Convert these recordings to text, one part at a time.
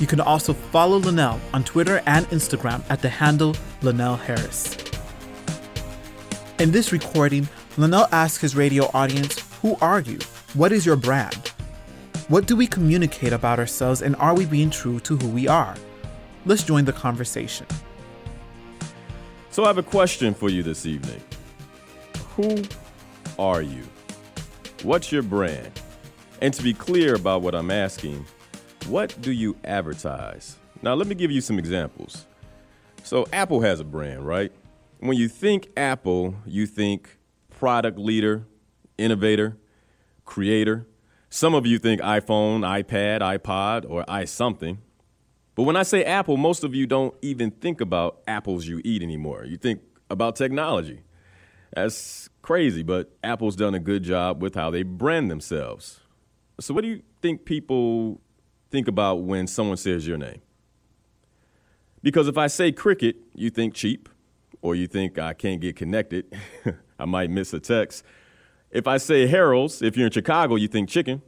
You can also follow Linnell on Twitter and Instagram at the handle Linnell Harris. In this recording, Linnell asks his radio audience, Who are you? What is your brand? What do we communicate about ourselves and are we being true to who we are? Let's join the conversation. So, I have a question for you this evening. Who are you? What's your brand? And to be clear about what I'm asking, what do you advertise? Now, let me give you some examples. So, Apple has a brand, right? When you think Apple, you think product leader, innovator, creator. Some of you think iPhone, iPad, iPod, or i something. But when I say Apple, most of you don't even think about apples you eat anymore. You think about technology. That's crazy, but Apple's done a good job with how they brand themselves. So, what do you think people think about when someone says your name. Because if I say cricket, you think cheap, or you think I can't get connected. I might miss a text. If I say Harold's, if you're in Chicago, you think chicken.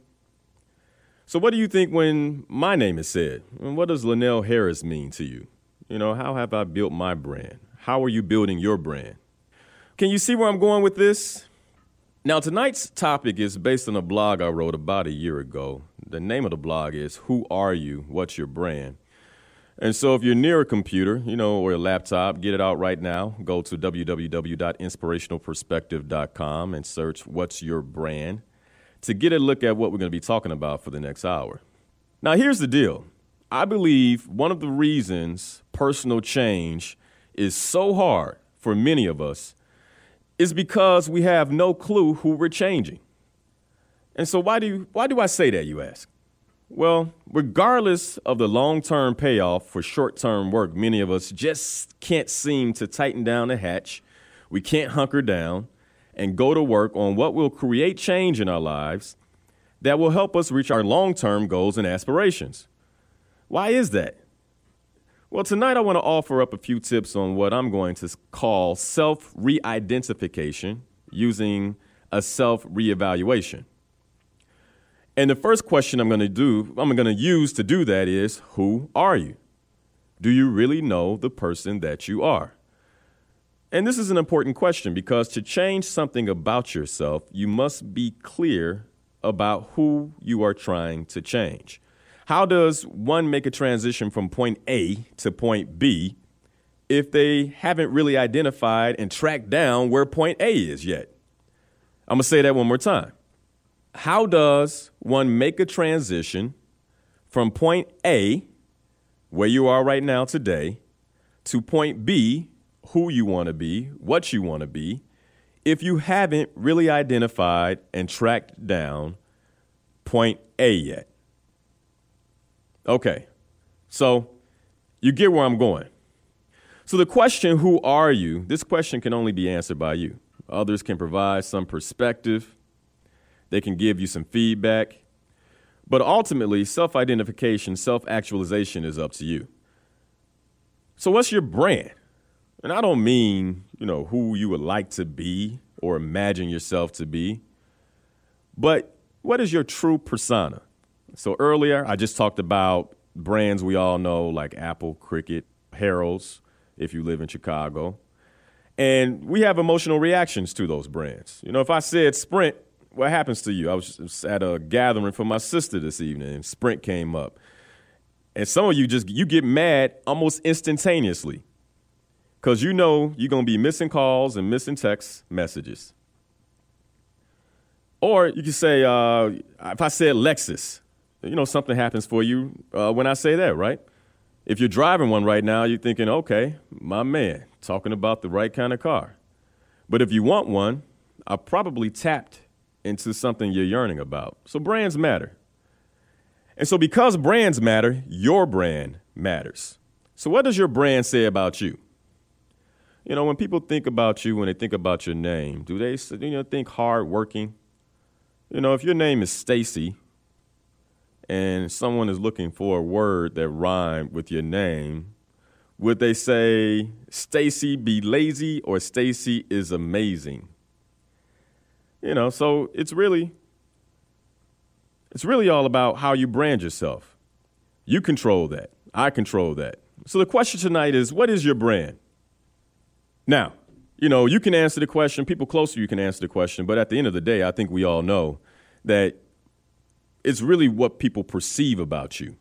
So, what do you think when my name is said? And what does Linnell Harris mean to you? You know, how have I built my brand? How are you building your brand? Can you see where I'm going with this? Now, tonight's topic is based on a blog I wrote about a year ago. The name of the blog is Who Are You? What's Your Brand? And so, if you're near a computer, you know, or a laptop, get it out right now. Go to www.inspirationalperspective.com and search What's Your Brand to get a look at what we're going to be talking about for the next hour. Now, here's the deal I believe one of the reasons personal change is so hard for many of us is because we have no clue who we're changing. And so why do you, why do I say that you ask? Well, regardless of the long-term payoff for short-term work, many of us just can't seem to tighten down the hatch. We can't hunker down and go to work on what will create change in our lives that will help us reach our long-term goals and aspirations. Why is that? Well, tonight I want to offer up a few tips on what I'm going to call self re identification using a self reevaluation. And the first question I'm going to do, I'm going to use to do that is who are you? Do you really know the person that you are? And this is an important question because to change something about yourself, you must be clear about who you are trying to change. How does one make a transition from point A to point B if they haven't really identified and tracked down where point A is yet? I'm going to say that one more time. How does one make a transition from point A, where you are right now today, to point B, who you want to be, what you want to be, if you haven't really identified and tracked down point A yet? Okay, so you get where I'm going. So the question, who are you? This question can only be answered by you. Others can provide some perspective, they can give you some feedback. But ultimately, self identification, self actualization is up to you. So, what's your brand? And I don't mean, you know, who you would like to be or imagine yourself to be, but what is your true persona? So earlier, I just talked about brands we all know like Apple, Cricket, Harold's, if you live in Chicago. And we have emotional reactions to those brands. You know, if I said Sprint, what happens to you? I was at a gathering for my sister this evening, and Sprint came up. And some of you just you get mad almost instantaneously because you know you're going to be missing calls and missing text messages. Or you can say, uh, if I said Lexus, you know, something happens for you uh, when I say that, right? If you're driving one right now, you're thinking, okay, my man, talking about the right kind of car. But if you want one, I probably tapped into something you're yearning about. So brands matter. And so, because brands matter, your brand matters. So, what does your brand say about you? You know, when people think about you, when they think about your name, do they you know think hard working? You know, if your name is Stacy and someone is looking for a word that rhymed with your name, would they say Stacy be lazy or Stacy is amazing? You know, so it's really it's really all about how you brand yourself. You control that. I control that. So the question tonight is what is your brand? Now, you know, you can answer the question, people close to you can answer the question, but at the end of the day, I think we all know that it's really what people perceive about you.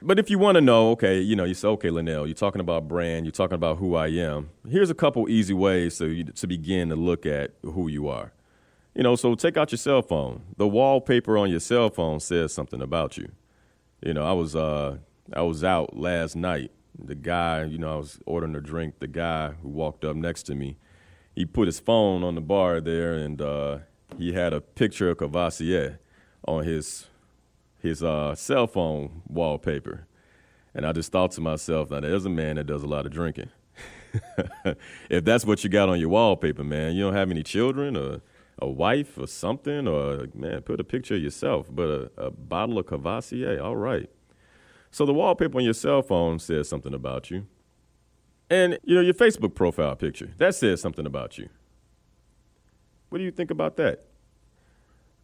But if you want to know, okay, you know, you say, okay, Linnell, you're talking about brand, you're talking about who I am. Here's a couple easy ways to, to begin to look at who you are. You know, so take out your cell phone. The wallpaper on your cell phone says something about you. You know, I was uh, I was out last night. The guy, you know, I was ordering a drink. The guy who walked up next to me, he put his phone on the bar there, and uh, he had a picture of Courvoisier on his his uh, cell phone wallpaper. And I just thought to myself, now there's a man that does a lot of drinking. if that's what you got on your wallpaper, man, you don't have any children or a wife or something, or man, put a picture of yourself, but a, a bottle of Courvoisier, all right. So the wallpaper on your cell phone says something about you. And you know, your Facebook profile picture, that says something about you. What do you think about that?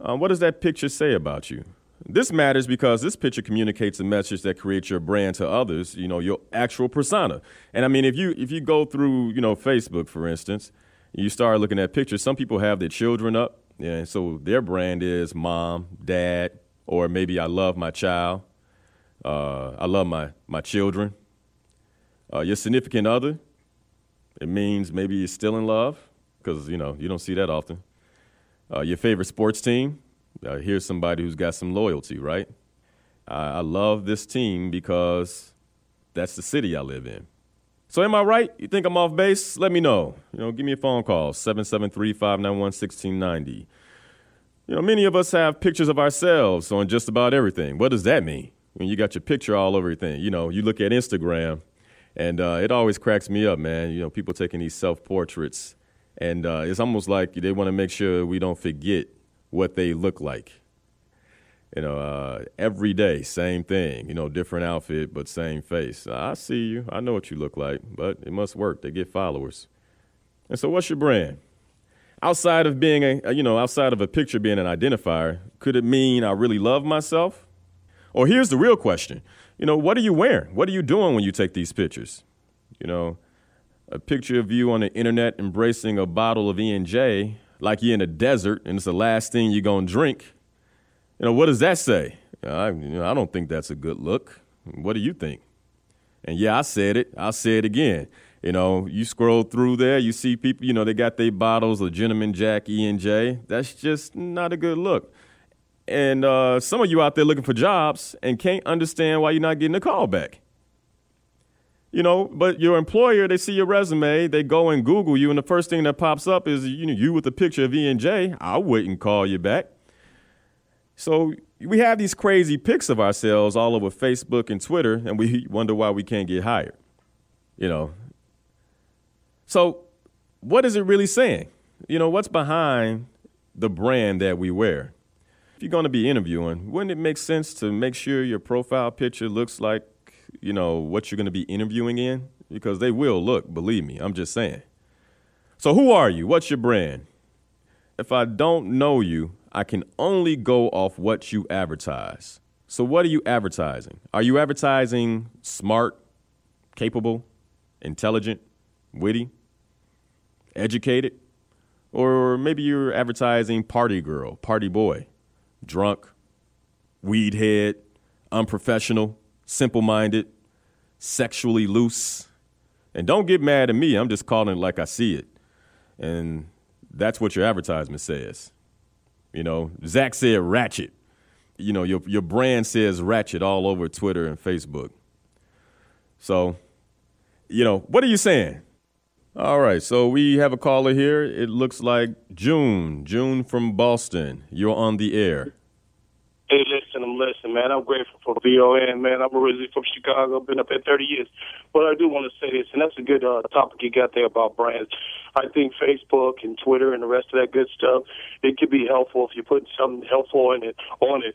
Um, what does that picture say about you? This matters because this picture communicates a message that creates your brand to others, you know, your actual persona. And I mean, if you if you go through, you know, Facebook, for instance, you start looking at pictures, some people have their children up, and so their brand is mom, dad, or maybe I love my child, uh, I love my, my children. Uh, your significant other, it means maybe you're still in love, because, you know, you don't see that often. Uh, your favorite sports team, uh, here's somebody who's got some loyalty, right? I, I love this team because that's the city I live in. So am I right? You think I'm off base? Let me know. You know, give me a phone call, 773-591-1690. You know, many of us have pictures of ourselves on just about everything. What does that mean? When you got your picture all over everything. You know, you look at Instagram, and uh, it always cracks me up, man. You know, people taking these self-portraits, and uh, it's almost like they want to make sure we don't forget what they look like. You know, uh, every day, same thing. You know, different outfit, but same face. I see you. I know what you look like, but it must work. They get followers. And so, what's your brand? Outside of being a, you know, outside of a picture being an identifier, could it mean I really love myself? Or here's the real question. You know, what are you wearing? What are you doing when you take these pictures? You know, a picture of you on the internet embracing a bottle of E&J like you're in a desert and it's the last thing you're going to drink. You know, what does that say? I, you know, I don't think that's a good look. What do you think? And yeah, I said it. I'll say it again. You know, you scroll through there, you see people, you know, they got their bottles of Gentleman Jack E and J. That's just not a good look. And uh, some of you out there looking for jobs and can't understand why you're not getting a call back. You know, but your employer, they see your resume, they go and Google you, and the first thing that pops up is you know you with a picture of E and J. Wait and call you back. So we have these crazy pics of ourselves all over Facebook and Twitter, and we wonder why we can't get hired. You know. So, what is it really saying? You know, what's behind the brand that we wear? If you're going to be interviewing, wouldn't it make sense to make sure your profile picture looks like you know, what you're going to be interviewing in because they will look, believe me. I'm just saying. So, who are you? What's your brand? If I don't know you, I can only go off what you advertise. So, what are you advertising? Are you advertising smart, capable, intelligent, witty, educated? Or maybe you're advertising party girl, party boy, drunk, weed head, unprofessional, simple minded, sexually loose. And don't get mad at me, I'm just calling it like I see it. And that's what your advertisement says. You know, Zach said ratchet. You know, your, your brand says ratchet all over Twitter and Facebook. So, you know, what are you saying? All right, so we have a caller here. It looks like June. June from Boston. You're on the air. I'm listening, man. I'm grateful for VON, man. I'm originally from Chicago, been up here 30 years. But I do want to say this, and that's a good uh, topic you got there about brands. I think Facebook and Twitter and the rest of that good stuff, it could be helpful if you put something helpful in it on it.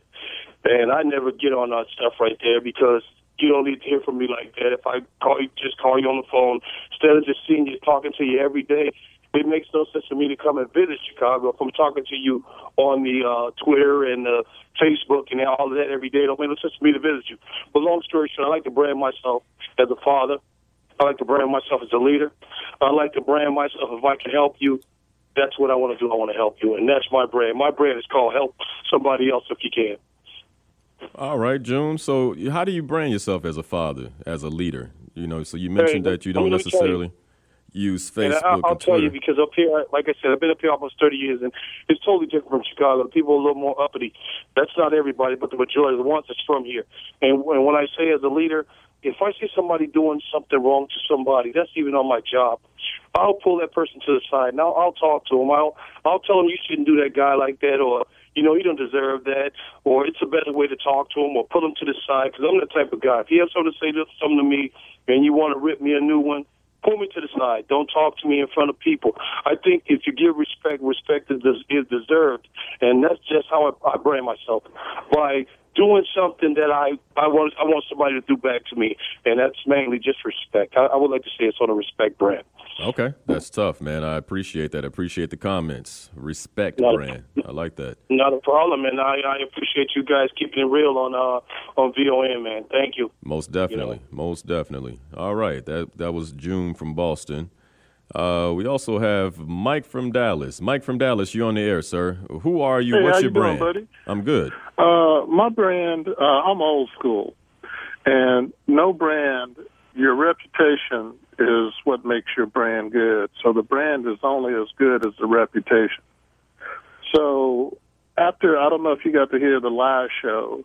And I never get on that stuff right there because you don't need to hear from me like that. If I call you, just call you on the phone instead of just seeing you, talking to you every day it makes no sense for me to come and visit Chicago if I'm talking to you on the uh, Twitter and uh, Facebook and all of that every day. It don't make no sense for me to visit you. But long story short, I like to brand myself as a father. I like to brand myself as a leader. I like to brand myself if I can help you. That's what I want to do. I want to help you, and that's my brand. My brand is called Help Somebody Else If You Can. All right, June. So, how do you brand yourself as a father, as a leader? You know, so you mentioned hey, that you don't necessarily use Facebook. And I, will tell you because up here, like I said, I've been up here almost 30 years, and it's totally different from Chicago. People are a little more uppity. That's not everybody, but the majority of the ones that's from here. And, and when I say as a leader, if I see somebody doing something wrong to somebody, that's even on my job. I'll pull that person to the side and I'll, I'll talk to him. I'll I'll tell him you shouldn't do that guy like that, or you know he don't deserve that, or it's a better way to talk to him, or pull him to the side because I'm the type of guy. If you have something to say to something to me and you want to rip me a new one, pull me to the side. Don't talk to me in front of people. I think if you give respect, respect is, deserved, and that's just how I, I brand myself by doing something that I I want I want somebody to do back to me, and that's mainly just respect. I, I would like to say it's on a respect brand. Okay, that's tough, man. I appreciate that. I appreciate the comments. Respect not brand. A, I like that. Not a problem, and I, I appreciate you guys keeping it real on uh on VON, man. Thank you. Most definitely. You know? Most definitely. All right. That that was June from Boston. Uh, we also have Mike from Dallas. Mike from Dallas, you're on the air, sir. Who are you? Hey, What's your you brand? Doing, buddy? I'm good. Uh, my brand, uh, I'm old school, and no brand. Your reputation is what makes your brand good. So the brand is only as good as the reputation. So after, I don't know if you got to hear the live show,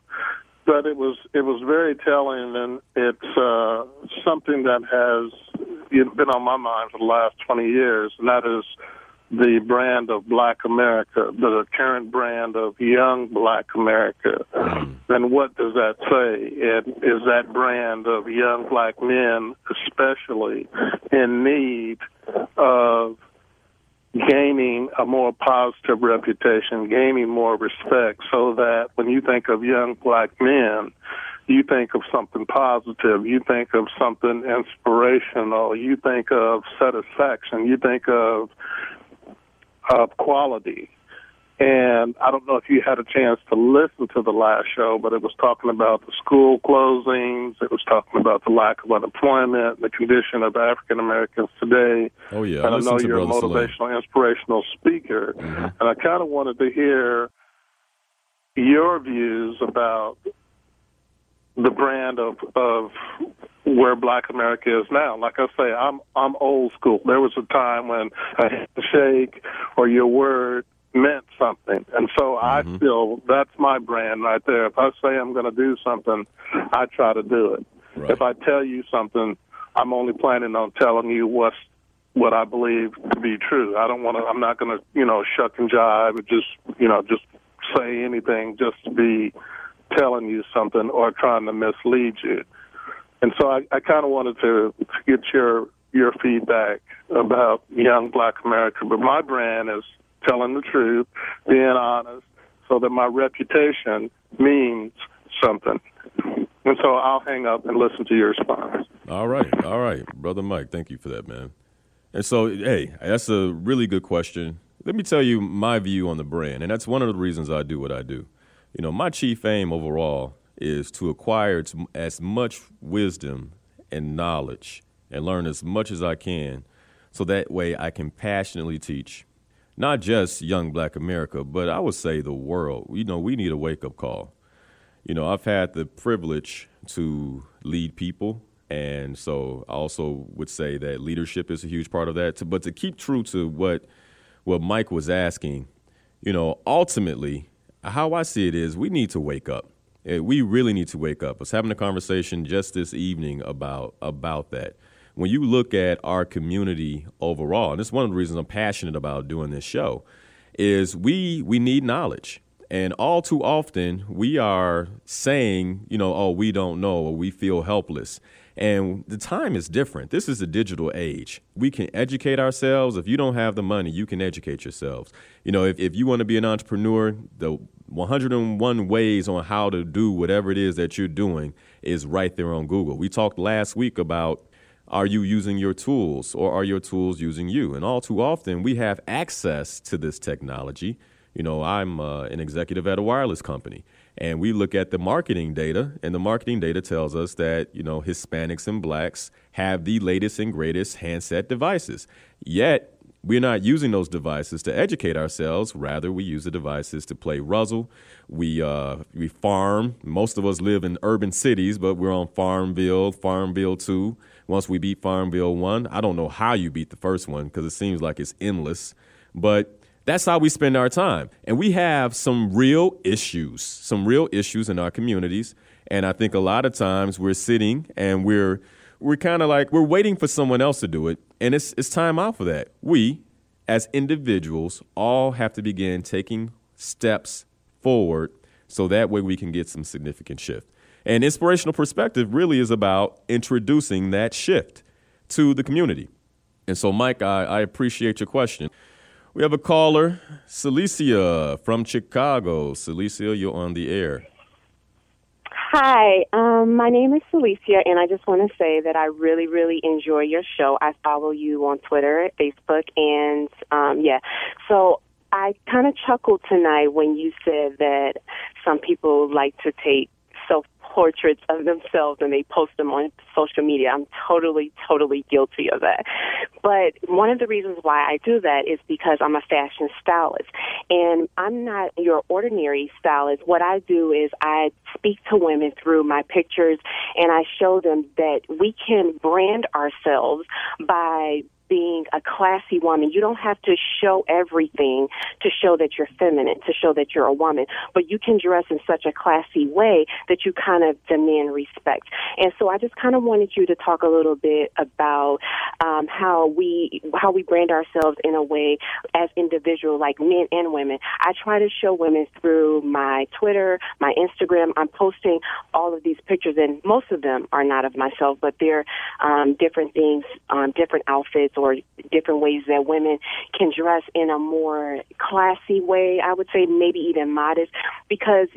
but it was it was very telling, and it's uh, something that has been on my mind for the last 20 years, and that is the brand of Black America, the current brand of young Black America. Mm. Then what does that say? It is that brand of young Black men, especially in need of gaining a more positive reputation, gaining more respect, so that when you think of young Black men, you think of something positive, you think of something inspirational, you think of satisfaction, you think of of quality. And I don't know if you had a chance to listen to the last show, but it was talking about the school closings. It was talking about the lack of unemployment, the condition of African Americans today. Oh yeah, and I, I know you're a motivational, inspirational speaker, mm-hmm. and I kind of wanted to hear your views about the brand of of where Black America is now. Like I say, I'm I'm old school. There was a time when a handshake or your word meant something, and so mm-hmm. I feel that's my brand right there. If I say I'm going to do something, I try to do it. Right. If I tell you something, I'm only planning on telling you what's what I believe to be true. I don't want to. I'm not going to, you know, shuck and jive or just, you know, just say anything just to be telling you something or trying to mislead you. And so I, I kind of wanted to, to get your your feedback about young Black America. But my brand is telling the truth, being honest, so that my reputation means something. And so I'll hang up and listen to your response. All right, all right, brother Mike. Thank you for that, man. And so, hey, that's a really good question. Let me tell you my view on the brand, and that's one of the reasons I do what I do. You know, my chief aim overall is to acquire as much wisdom and knowledge and learn as much as I can so that way I can passionately teach not just young black America, but I would say the world. You know, we need a wake up call. You know, I've had the privilege to lead people. And so I also would say that leadership is a huge part of that. But to keep true to what what Mike was asking, you know, ultimately, how I see it is we need to wake up. Eh, we really need to wake up. I was having a conversation just this evening about about that. When you look at our community overall, and it's one of the reasons I'm passionate about doing this show, is we we need knowledge. And all too often, we are saying, you know, oh, we don't know or we feel helpless. And the time is different. This is a digital age. We can educate ourselves. If you don't have the money, you can educate yourselves. You know, if, if you want to be an entrepreneur, the 101 ways on how to do whatever it is that you're doing is right there on Google. We talked last week about are you using your tools or are your tools using you? And all too often, we have access to this technology. You know, I'm uh, an executive at a wireless company and we look at the marketing data and the marketing data tells us that you know hispanics and blacks have the latest and greatest handset devices yet we're not using those devices to educate ourselves. Rather, we use the devices to play Ruzzle. We uh, we farm. Most of us live in urban cities, but we're on Farmville, Farmville Two. Once we beat Farmville One, I don't know how you beat the first one because it seems like it's endless. But that's how we spend our time. And we have some real issues, some real issues in our communities. And I think a lot of times we're sitting and we're we're kind of like we're waiting for someone else to do it, and it's it's time out for that. We, as individuals, all have to begin taking steps forward so that way we can get some significant shift. And inspirational perspective really is about introducing that shift to the community. And so, Mike, I, I appreciate your question. We have a caller, Celicia from Chicago. Celicia, you're on the air. Hi, um, my name is Celicia, and I just want to say that I really, really enjoy your show. I follow you on Twitter, Facebook, and um, yeah. So I kind of chuckled tonight when you said that some people like to take portraits of themselves and they post them on social media. I'm totally, totally guilty of that. But one of the reasons why I do that is because I'm a fashion stylist. And I'm not your ordinary stylist. What I do is I speak to women through my pictures and I show them that we can brand ourselves by being a classy woman. You don't have to show everything to show that you're feminine, to show that you're a woman, but you can dress in such a classy way that you kind of demand respect. And so I just kind of wanted you to talk a little bit about um, how we how we brand ourselves in a way as individuals, like men and women. I try to show women through my Twitter, my Instagram. I'm posting all of these pictures, and most of them are not of myself, but they're um, different things, um, different outfits or different ways that women can dress in a more classy way. I would say maybe even modest because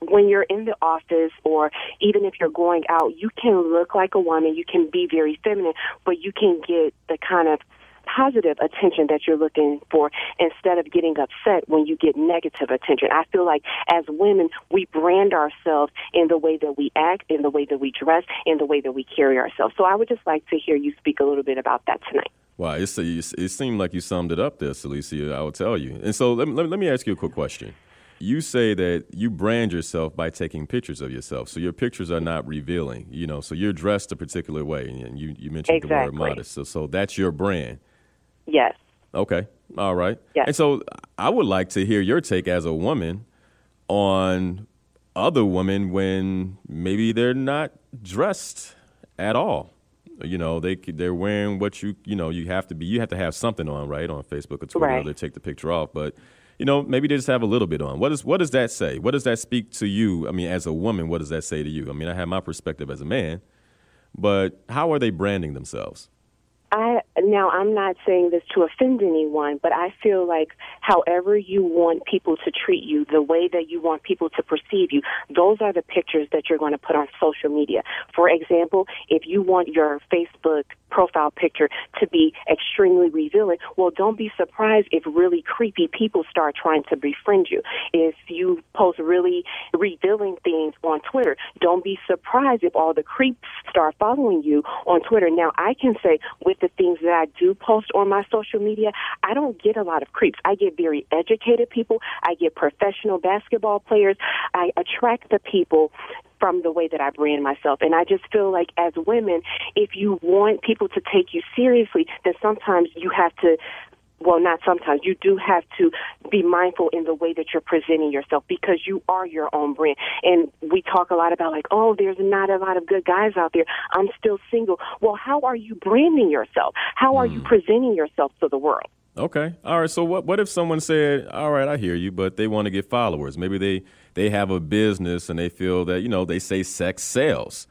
when you're in the office or even if you're going out, you can look like a woman, you can be very feminine, but you can get the kind of positive attention that you're looking for instead of getting upset when you get negative attention. I feel like as women, we brand ourselves in the way that we act, in the way that we dress, in the way that we carry ourselves. So I would just like to hear you speak a little bit about that tonight. Wow, it's, it seemed like you summed it up there, Celicia, I will tell you. And so let me, let me ask you a quick question. You say that you brand yourself by taking pictures of yourself. So your pictures are not revealing, you know, so you're dressed a particular way. And you, you mentioned exactly. the word modest. So, so that's your brand. Yes. Okay. All right. Yes. And so I would like to hear your take as a woman on other women when maybe they're not dressed at all you know they they're wearing what you you know you have to be you have to have something on right on Facebook or Twitter right. or they take the picture off. But you know maybe they just have a little bit on. What is what does that say? What does that speak to you? I mean as a woman what does that say to you? I mean I have my perspective as a man but how are they branding themselves I now I'm not saying this to offend anyone, but I feel like however you want people to treat you, the way that you want people to perceive you, those are the pictures that you're going to put on social media. For example, if you want your Facebook profile picture to be extremely revealing, well, don't be surprised if really creepy people start trying to befriend you. If you post really revealing things on Twitter, don't be surprised if all the creeps start following you on Twitter. Now, I can say with things that I do post on my social media, I don't get a lot of creeps. I get very educated people. I get professional basketball players. I attract the people from the way that I brand myself. And I just feel like as women, if you want people to take you seriously, then sometimes you have to well, not sometimes. You do have to be mindful in the way that you're presenting yourself because you are your own brand. And we talk a lot about like, oh, there's not a lot of good guys out there. I'm still single. Well, how are you branding yourself? How are mm. you presenting yourself to the world? Okay. All right. So what what if someone said, "All right, I hear you," but they want to get followers. Maybe they they have a business and they feel that you know they say sex sells,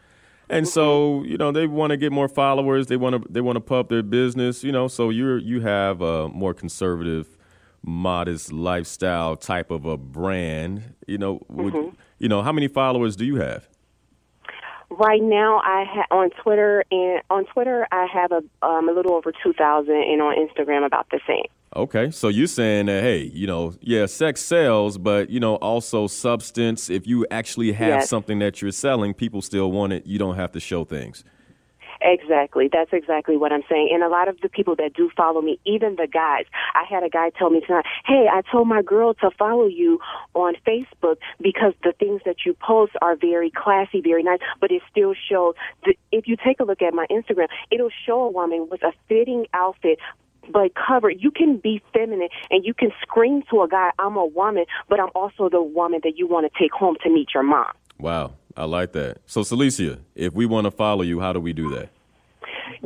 and so you know they want to get more followers. They want to they want to pump their business. You know, so you're you have a more conservative, modest lifestyle type of a brand. You know, would, you know how many followers do you have? Right now, I ha- on Twitter and on Twitter I have a um, a little over two thousand, and on Instagram about the same. Okay, so you're saying that hey, you know, yeah, sex sells, but you know, also substance. If you actually have Yes. something that you're selling, people still want it. You don't have to show things. Exactly. That's exactly what I'm saying. And a lot of the people that do follow me, even the guys, I had a guy tell me tonight, hey, I told my girl to follow you on Facebook because the things that you post are very classy, very nice, but it still shows, the, if you take a look at my Instagram, it'll show a woman with a fitting outfit but covered. You can be feminine and you can scream to a guy, I'm a woman, but I'm also the woman that you want to take home to meet your mom. Wow, I like that. So, Celicia, if we want to follow you, how do we do that?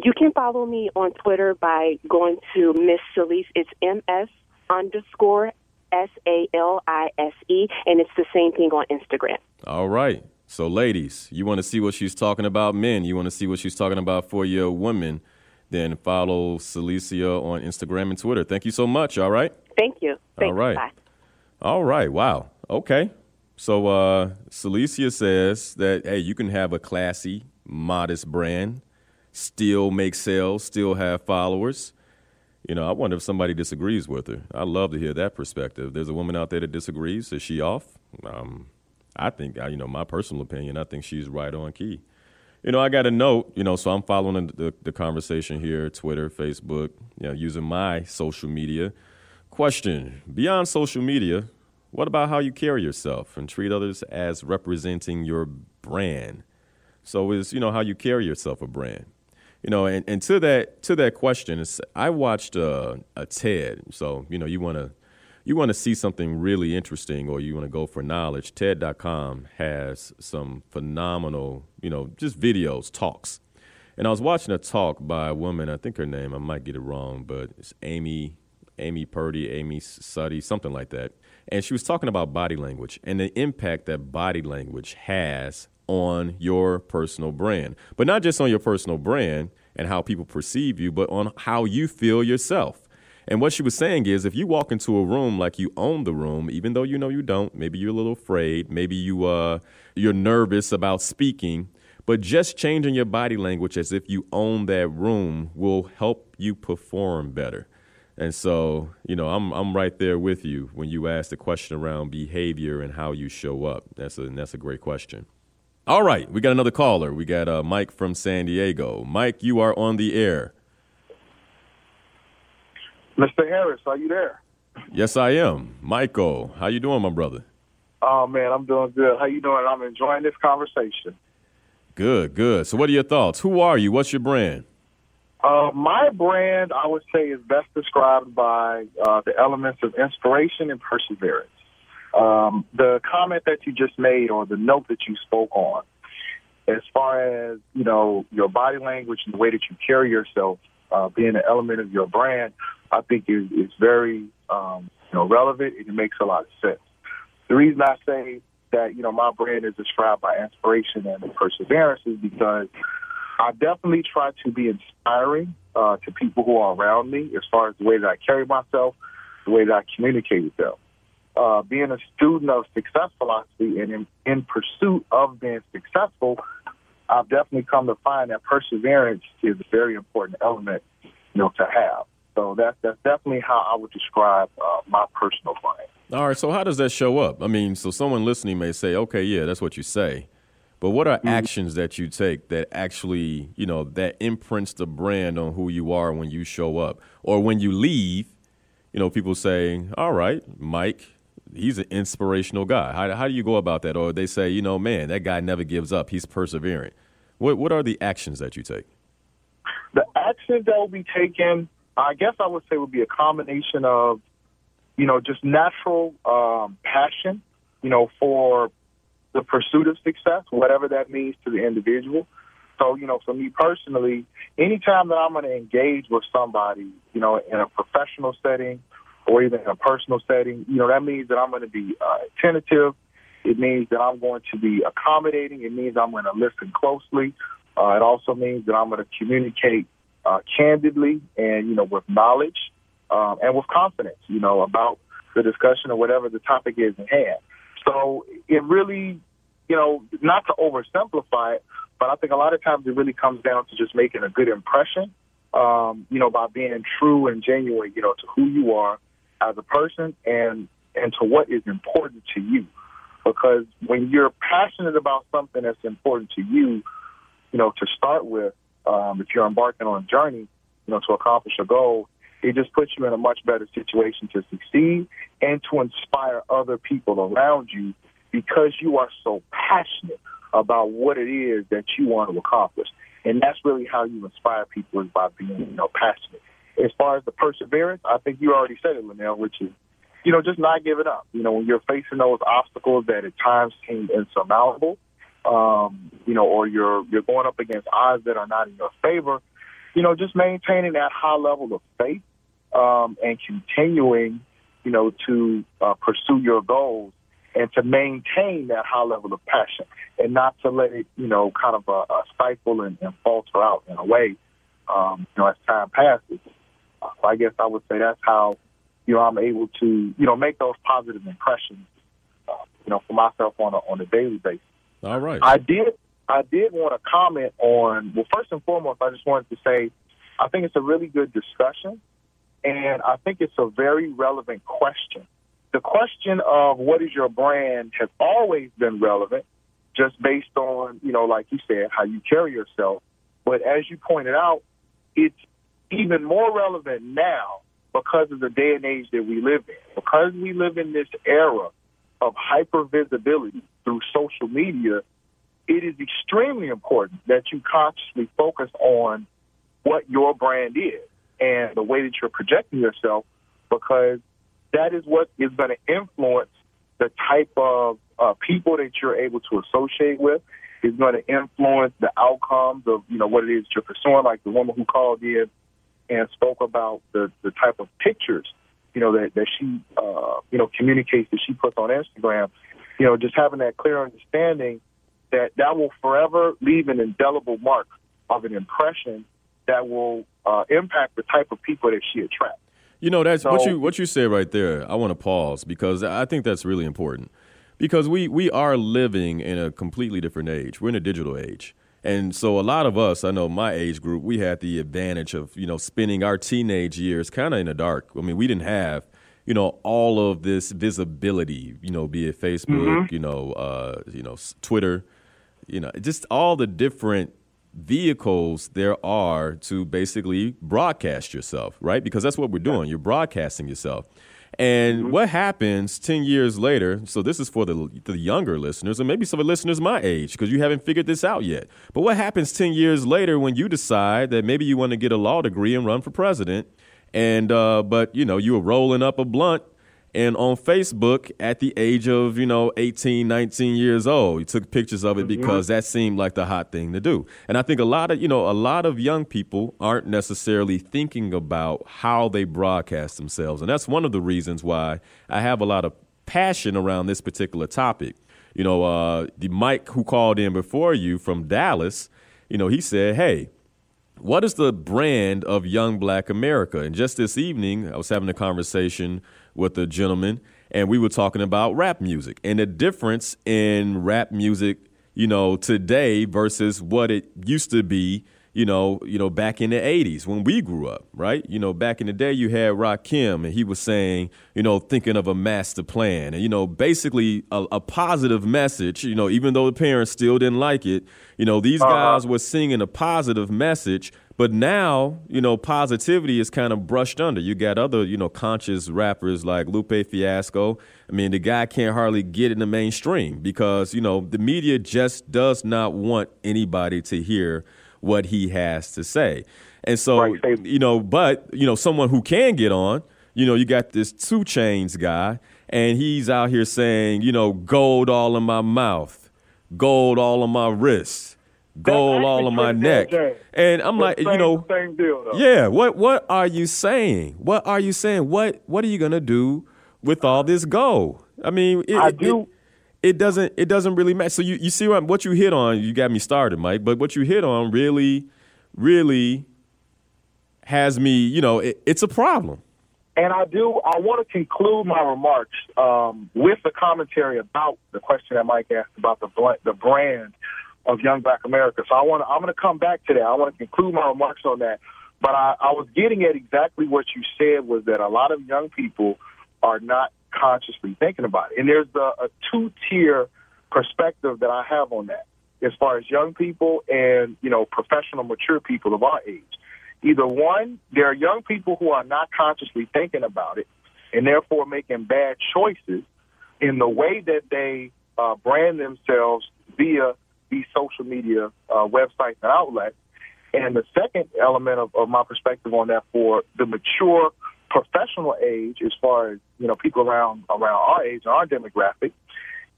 You can follow me on Twitter by going to Miss Salise. It's MS underscore S A L I S E, and it's the same thing on Instagram. All right. So, ladies, you want to see what she's talking about, men, you want to see what she's talking about for your women, then follow Celicia on Instagram and Twitter. Thank you so much. All right. Thank you. All right. All right. Wow. Okay. So uh Celicia says that hey, you can have a classy, modest brand, still make sales, still have followers. You know, I wonder if somebody disagrees with her. I'd love to hear that perspective. There's a woman out there that disagrees. Is she off? Um, I think, you know, my personal opinion, I think she's right on key. You know, I got a note, you know, so I'm following the, the conversation here Twitter, Facebook, you know, using my social media. Question Beyond social media, what about how you carry yourself and treat others as representing your brand? So is, you know, how you carry yourself a brand. You know, and, and to that to that question, I watched uh, a TED. So, you know, you want to you want to see something really interesting or you want to go for knowledge, TED.com has some phenomenal, you know, just videos, talks. And I was watching a talk by a woman, I think her name, I might get it wrong, but it's Amy, Amy Purdy, Amy Suddy, something like that. And she was talking about body language and the impact that body language has on your personal brand. But not just on your personal brand and how people perceive you, but on how you feel yourself. And what she was saying is if you walk into a room like you own the room, even though you know you don't, maybe you're a little afraid, maybe you uh you're nervous about speaking, but just changing your body language as if you own that room will help you perform better. And so, you know, I'm I'm right there with you when you ask the question around behavior and how you show up. That's a that's a great question. All right, we got another caller. We got uh, Mike from San Diego. Mike, you are on the air. Mr. Harris, are you there? Yes, I am. Michael, how you doing, my brother? Oh man, I'm doing good. How you doing? I'm enjoying this conversation. Good, good. So, what are your thoughts? Who are you? What's your brand? Uh, my brand, I would say, is best described by uh, the elements of inspiration and perseverance. Um, the comment that you just made, or the note that you spoke on, as far as you know, your body language and the way that you carry yourself, uh, being an element of your brand, I think is is very um, you know relevant and it makes a lot of sense. The reason I say that you know my brand is described by inspiration and perseverance is because I definitely try to be inspiring uh, to people who are around me as far as the way that I carry myself, the way that I communicate with them. Uh, being a student of success philosophy and in, in pursuit of being successful, I've definitely come to find that perseverance is a very important element, you know, to have. So that's that's definitely how I would describe uh, my personal brand. All right, so how does that show up? I mean, so someone listening may say, okay, yeah, that's what you say. But what are actions that you take that actually, you know, that imprints the brand on who you are when you show up? Or when you leave, you know, people say, all right, Mike, he's an inspirational guy. How, how do you go about that? Or they say, you know, man, that guy never gives up. He's persevering. What, what are the actions that you take? The actions that will be taken, I guess I would say, would be a combination of, you know, just natural um, passion, you know, for the pursuit of success, whatever that means to the individual. So, you know, for me personally, anytime that I'm going to engage with somebody, you know, in a professional setting or even in a personal setting, you know, that means that I'm going to be uh, attentive. It means that I'm going to be accommodating. It means I'm going to listen closely. Uh, it also means that I'm going to communicate uh, candidly and, you know, with knowledge um, and with confidence, you know, about the discussion or whatever the topic is in hand. So it really, you know, not to oversimplify it, but I think a lot of times it really comes down to just making a good impression, um, you know, by being true and genuine, you know, to who you are as a person and and to what is important to you. Because when you're passionate about something that's important to you, you know, to start with, um, if you're embarking on a journey, you know, to accomplish a goal, it just puts you in a much better situation to succeed and to inspire other people around you because you are so passionate about what it is that you want to accomplish. And that's really how you inspire people is by being, you know, passionate. As far as the perseverance, I think you already said it, Linnell, which is, you know, just not giving up. You know, when you're facing those obstacles that at times seem insurmountable, um, you know, or you're you're going up against odds that are not in your favor, you know, just maintaining that high level of faith um, and continuing, you know, to uh, pursue your goals and to maintain that high level of passion and not to let it, you know, kind of uh, stifle and, and falter out in a way, um, you know, as time passes. Uh, I guess I would say that's how, you know, I'm able to, you know, make those positive impressions, uh, you know, for myself on a, on a daily basis. All right. I did, I did want to comment on, well, first and foremost, I just wanted to say, I think it's a really good discussion. And I think it's a very relevant question the question of what is your brand has always been relevant, just based on, you know, like you said, how you carry yourself. But as you pointed out, it's even more relevant now because of the day and age that we live in. Because we live in this era of hyper visibility through social media, it is extremely important that you consciously focus on what your brand is and the way that you're projecting yourself because that is what is going to influence the type of uh, people that you're able to associate with. Is going to influence the outcomes of you know what it is you're pursuing. Like the woman who called in and spoke about the the type of pictures you know that that she uh, you know communicates that she puts on Instagram. You know, just having that clear understanding that that will forever leave an indelible mark of an impression that will uh, impact the type of people that she attracts. You know, that's so, what you what you said right there. I want to pause because I think that's really important. Because we we are living in a completely different age. We're in a digital age. And so a lot of us, I know my age group, we had the advantage of, you know, spending our teenage years kind of in the dark. I mean, we didn't have, you know, all of this visibility, you know, be it Facebook, mm-hmm. you know, uh, you know, Twitter, you know, just all the different vehicles there are to basically broadcast yourself, right? Because that's what we're doing. You're broadcasting yourself. And mm-hmm. what happens 10 years later? So, this is for the, the younger listeners, and maybe some of the listeners my age, because you haven't figured this out yet. But what happens 10 years later when you decide that maybe you want to get a law degree and run for president? And, uh, but, you know, you were rolling up a blunt and on Facebook at the age of, you know, 18, 19 years old. He took pictures of it mm-hmm. because that seemed like the hot thing to do. And I think a lot of, you know, a lot of young people aren't necessarily thinking about how they broadcast themselves. And that's one of the reasons why I have a lot of passion around this particular topic. You know, uh, the Mike who called in before you from Dallas, you know, he said, hey, what is the brand of young black America? And just this evening, I was having a conversation with a gentleman, and we were talking about rap music and the difference in rap music, you know, today versus what it used to be, you know, you know, back in the '80s when we grew up, right? You know, back in the day, you had Rakim, and he was saying, you know, thinking of a master plan, and you know, basically a, a positive message. You know, even though the parents still didn't like it, you know, these uh-huh. guys were singing a positive message but now, you know, positivity is kind of brushed under. You got other, you know, conscious rappers like Lupe Fiasco. I mean, the guy can't hardly get in the mainstream because, you know, the media just does not want anybody to hear what he has to say. And so, right. you know, but, you know, someone who can get on, you know, you got this 2 Chainz guy, and he's out here saying, you know, gold all in my mouth, gold all in my wrists gold all on my neck. And I'm like, same, you know, same deal though. yeah, what what are you saying? What are you saying? What what are you gonna do with all this gold? I mean, it, I do- It, doesn't. It doesn't really matter. So you, you see what what you hit on. You got me started, Mike. But what you hit on really, really has me. You know, it, it's a problem. And I do. I want to conclude my remarks um, with the commentary about the question that Mike asked about the the brand of Young Black America. So I want. I'm going to come back to that. I want to conclude my remarks on that. But I, I was getting at exactly what you said was that a lot of young people are not consciously thinking about it. And there's a, a two tier perspective that I have on that, as far as young people and you know professional, mature people of our age. Either one, there are young people who are not consciously thinking about it and therefore making bad choices in the way that they uh, brand themselves via these social media uh, websites and outlets. And the second element of, of my perspective on that for the mature professional age, as far as you know, people around around our age and our demographic,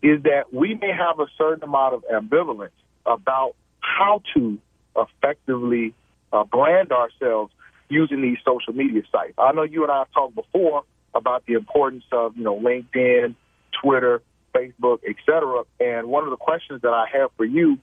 is that we may have a certain amount of ambivalence about how to effectively uh, brand ourselves using these social media sites. I know you and I have talked before about the importance of you know LinkedIn, Twitter, Facebook, etc. And one of the questions that I have for you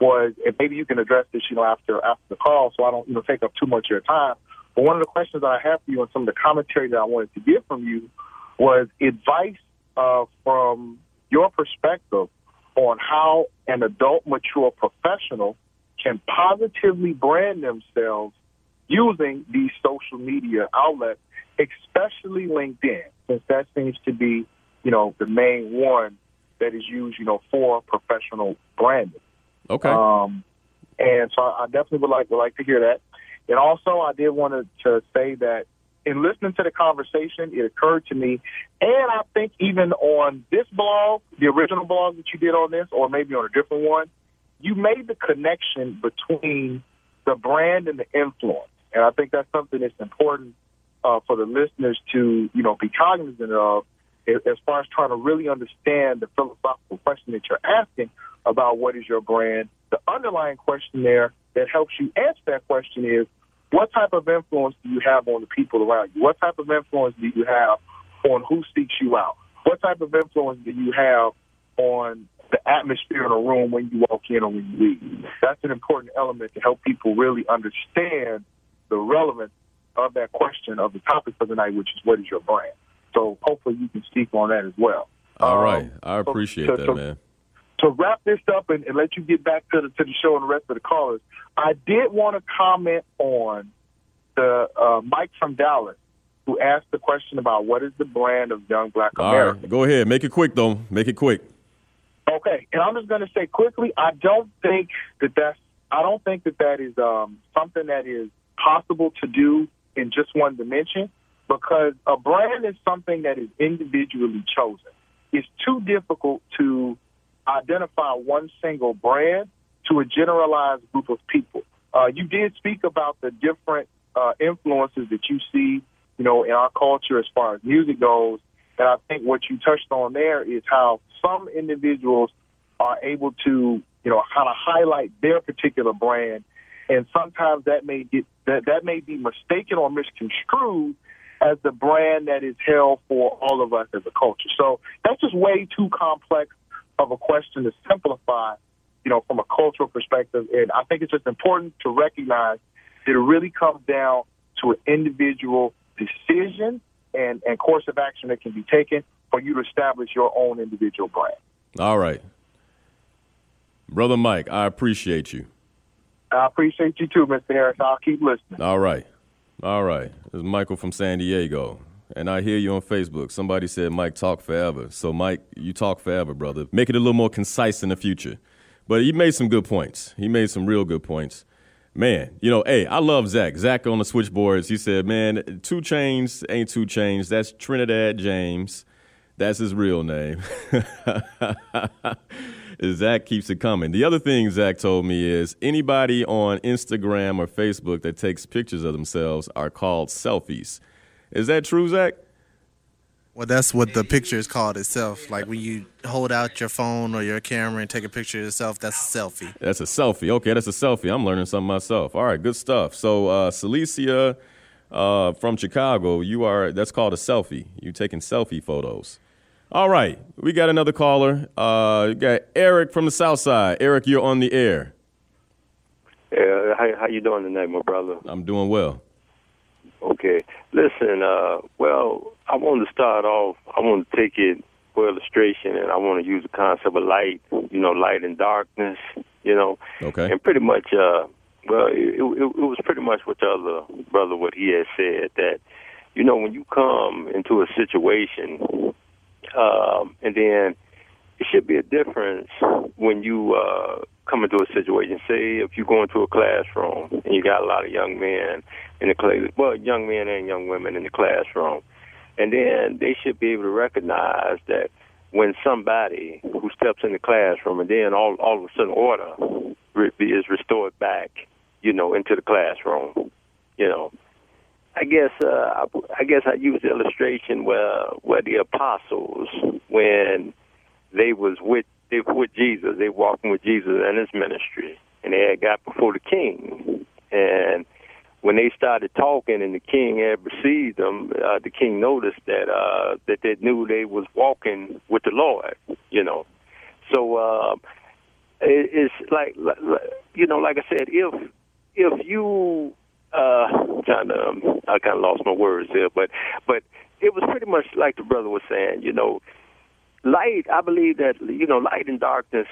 was, and maybe you can address this, you know, after after the call, so I don't you know take up too much of your time. But one of the questions that I have for you and some of the commentary that I wanted to get from you was advice uh, from your perspective on how an adult, mature professional can positively brand themselves using these social media outlets, especially LinkedIn, since that seems to be, you know, the main one that is used, you know, for professional branding. Okay. Um, and so I definitely would like would like to hear that. And also, I did want to, to say that in listening to the conversation, it occurred to me, and I think even on this blog, the original blog that you did on this, or maybe on a different one, you made the connection between the brand and the influence. And I think that's something that's important uh, for the listeners to, you know, be cognizant of as far as trying to really understand the philosophical question that you're asking about what is your brand. The underlying question there that helps you answer that question is what type of influence do you have on the people around you? What type of influence do you have on who seeks you out? What type of influence do you have on the atmosphere in a room when you walk in or when you leave? That's an important element to help people really understand the relevance of that question of the topic for the night, which is what is your brand? So hopefully you can speak on that as well. All Um, right. I appreciate so- that, so- man. to wrap this up and, and let you get back to the to the show and the rest of the callers, I did want to comment on the uh, Mike from Dallas who asked the question about what is the brand of young black All America. right. Go ahead. Make it quick, though. Make it quick. Okay, and I'm just going to say quickly, I don't think that that's I don't think that that is um, something that is possible to do in just one dimension because a brand is something that is individually chosen. It's too difficult to identify one single brand to a generalized group of people. Uh, you did speak about the different uh, influences that you see, you know, in our culture as far as music goes. And I think what you touched on there is how some individuals are able to, you know, kind of highlight their particular brand, and sometimes that may get that that may be mistaken or misconstrued as the brand that is held for all of us as a culture. So that's just way too complex of a question to simplify, you know, from a cultural perspective. And I think it's just important to recognize that it really comes down to an individual decision and, and course of action that can be taken for you to establish your own individual brand. All right. Brother Mike, I appreciate you. I appreciate you too, Mr. Harris. I'll keep listening. All right. All right. This is Michael from San Diego. And I hear you on Facebook. Somebody said, Mike, talk forever. So, Mike, you talk forever, brother. Make it a little more concise in the future. But he made some good points. He made some real good points. Man, you know, hey, I love Zach. Zach on the switchboards. He said, man, 2 Chainz ain't 2 Chainz. That's Trinidad James. That's his real name. Zach keeps it coming. The other thing Zach told me is anybody on Instagram or Facebook that takes pictures of themselves are called selfies. Is that true, Zach? Well, that's what the picture is called itself. Like when you hold out your phone or your camera and take a picture of yourself, that's a selfie. That's a selfie. Okay, that's a selfie. I'm learning something myself. All right, good stuff. So, uh, Celicia uh, from Chicago, you are, that's called a selfie. You're taking selfie photos. All right, we got another caller. Uh, you got Eric from the South Side. Eric, you're on the air. Yeah, how, how you doing tonight, my brother? I'm doing well. Okay. Listen, uh, well, I want to start off, I want to take it for illustration, and I want to use the concept of light, you know, light and darkness, you know. Okay. And pretty much, uh, well, it, it, it was pretty much what the other brother, what he had said, that, you know, when you come into a situation, um, and then it should be a difference when you uh, come into a situation. Say if you go into a classroom and you got a lot of young men in the class, well, young men and young women in the classroom, and then they should be able to recognize that when somebody who steps in the classroom and then all all of a sudden order is restored back, you know, into the classroom, you know. I guess uh, I guess I use the illustration where where the apostles when they was with they were with Jesus, they walking with Jesus and his ministry, and they had got before the king, and when they started talking and the king had received them, uh, the king noticed that uh, that they knew they was walking with the Lord, you know. So uh, it, it's like, like you know, like I said, if if you uh, kind of um, I kind of lost my words there, but but it was pretty much like the brother was saying, you know, light. I believe that you know, light and darkness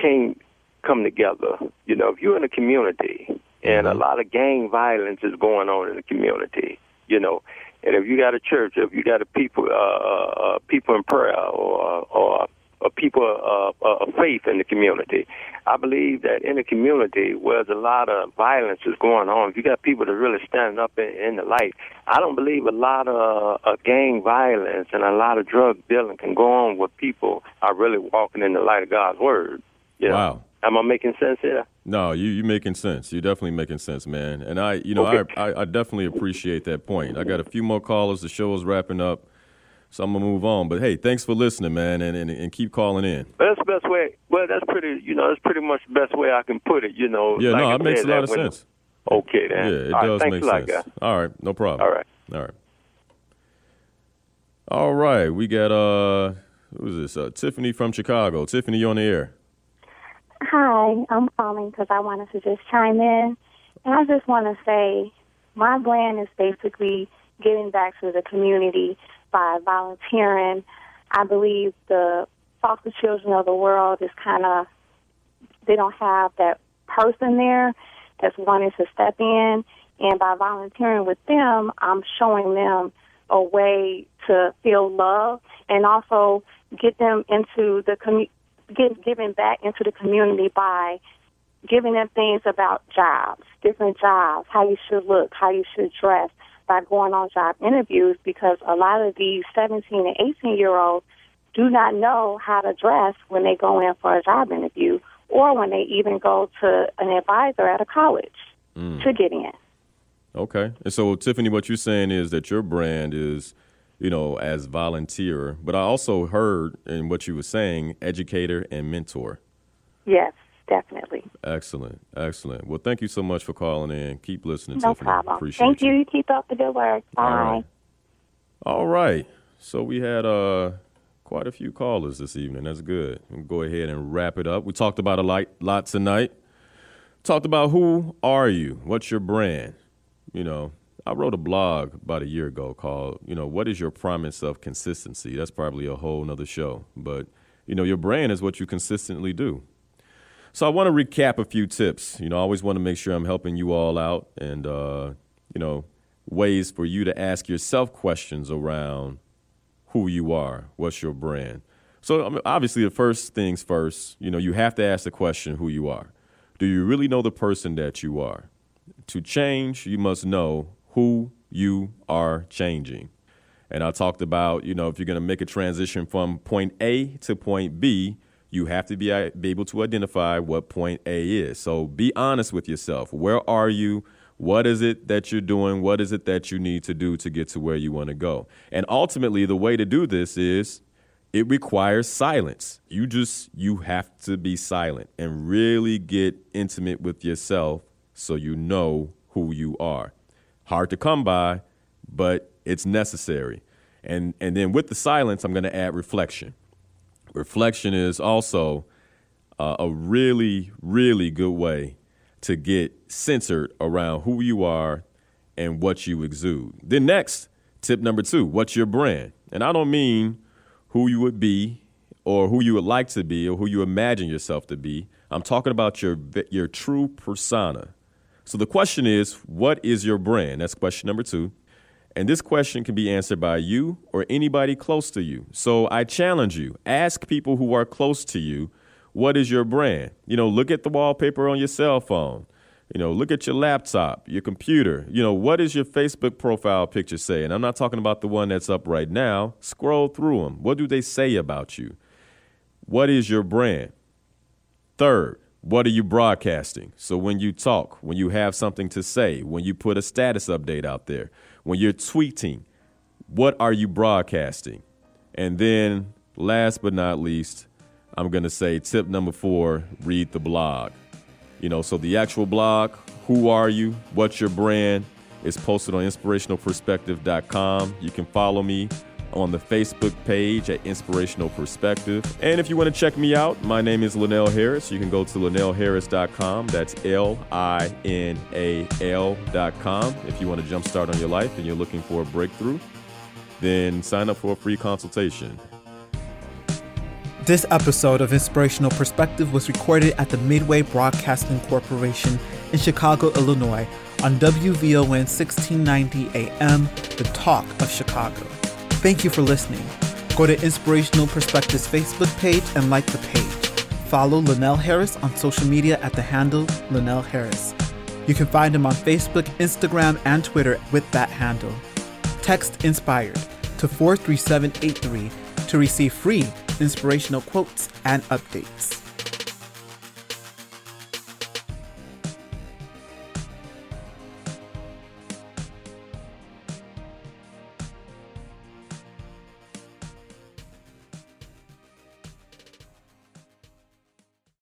can come together. You know, if you're in a community and a lot of gang violence is going on in the community, you know, and if you got a church, if you got a people, uh, uh, people in prayer, or or, or people uh, uh, of faith in the community, I believe that in a community where there's a lot of violence is going on, if you got people that really standing up in, in the light, I don't believe a lot of uh, gang violence and a lot of drug dealing can go on where people are really walking in the light of God's word. You know? Wow. Am I making sense here? No, you you making sense. You're definitely making sense, man. And I, you know, Okay. I, I I definitely appreciate that point. I got a few more callers. The show is wrapping up, so I'm gonna move on. But hey, thanks for listening, man, and and, and keep calling in. Well, that's the best way. Well, that's pretty. You know, that's pretty much the best way I can put it. You know. Yeah, like no, it makes a lot of when- sense. Okay, then. Yeah, it All right, does thanks make a lot, sense. guys. All right, no problem. All right. All right. All right, we got uh, who's this? Uh, Tiffany from Chicago. Tiffany, you on the air? Hi, I'm calling because I wanted to just chime in. And I just want to say my plan is basically giving back to the community by volunteering. I believe the foster children of the world is kind of, they don't have that person there that's wanting to step in. And by volunteering with them, I'm showing them a way to feel love and also get them into the community get giving back into the community by giving them things about jobs, different jobs, how you should look, how you should dress, by going on job interviews because a lot of these 17 and 18 year olds do not know how to dress when they go in for a job interview or when they even go to an advisor at a college mm. to get in. Okay. And so, Tiffany, what you're saying is that your brand is, you know, as volunteer, but I also heard in what you were saying, educator and mentor. Yes, definitely. Excellent. Excellent. Well, thank you so much for calling in. Keep listening, No Tiffany. problem. Appreciate Thank you. you. Keep up the good work. Bye. All right. All right. So we had uh quite a few callers this evening. That's good. We'll go ahead and wrap it up. We talked about a lot, lot tonight. Talked about who are you? What's your brand? You know, I wrote a blog about a year ago called, you know, what is your promise of consistency? That's probably a whole nother show. But, you know, your brand is what you consistently do. So I want to recap a few tips. You know, I always want to make sure I'm helping you all out and, uh, you know, ways for you to ask yourself questions around who you are, what's your brand. So I mean, obviously, the first things first, you know, you have to ask the question who you are. Do you really know the person that you are? To change, you must know who you are changing. And I talked about, you know, if you're going to make a transition from point A to point B, you have to be, uh, be able to identify what point A is. So be honest with yourself. Where are you? What is it that you're doing? What is it that you need to do to get to where you want to go? And ultimately, the way to do this is it requires silence. You just you have to be silent and really get intimate with yourself so you know who you are. Hard to come by, but it's necessary. And and then with the silence, I'm going to add reflection. Reflection is also uh, a really really good way to get centered around who you are and what you exude. Then next, tip number 2, what's your brand? And I don't mean who you would be or who you would like to be or who you imagine yourself to be. I'm talking about your your true persona. So the question is, what is your brand? That's question number 2. And this question can be answered by you or anybody close to you. So I challenge you, ask people who are close to you, what is your brand? You know, look at the wallpaper on your cell phone. You know, look at your laptop, your computer. You know, what does your Facebook profile picture say? And I'm not talking about the one that's up right now. Scroll through them. What do they say about you? What is your brand? Third, what are you broadcasting? So when you talk, when you have something to say, when you put a status update out there, when you're tweeting, what are you broadcasting? And then last but not least, I'm going to say tip number four read the blog. You know, so the actual blog, who are you? What's your brand? It's posted on inspirationalperspective.com. You can follow me on the Facebook page at Inspirational Perspective. And if you want to check me out, my name is Linnell Harris. You can go to linnellharris.com. That's L I N A L.com. If you want to jumpstart on your life and you're looking for a breakthrough, then sign up for a free consultation. This episode of Inspirational Perspective was recorded at the Midway Broadcasting Corporation in Chicago, Illinois, on WVON 1690 AM, The Talk of Chicago. Thank you for listening. Go to Inspirational Perspectives Facebook page and like the page. Follow Linnell Harris on social media at the handle Linnell Harris. You can find him on Facebook, Instagram, and Twitter with that handle. Text Inspired to 43783 to receive free inspirational quotes and updates.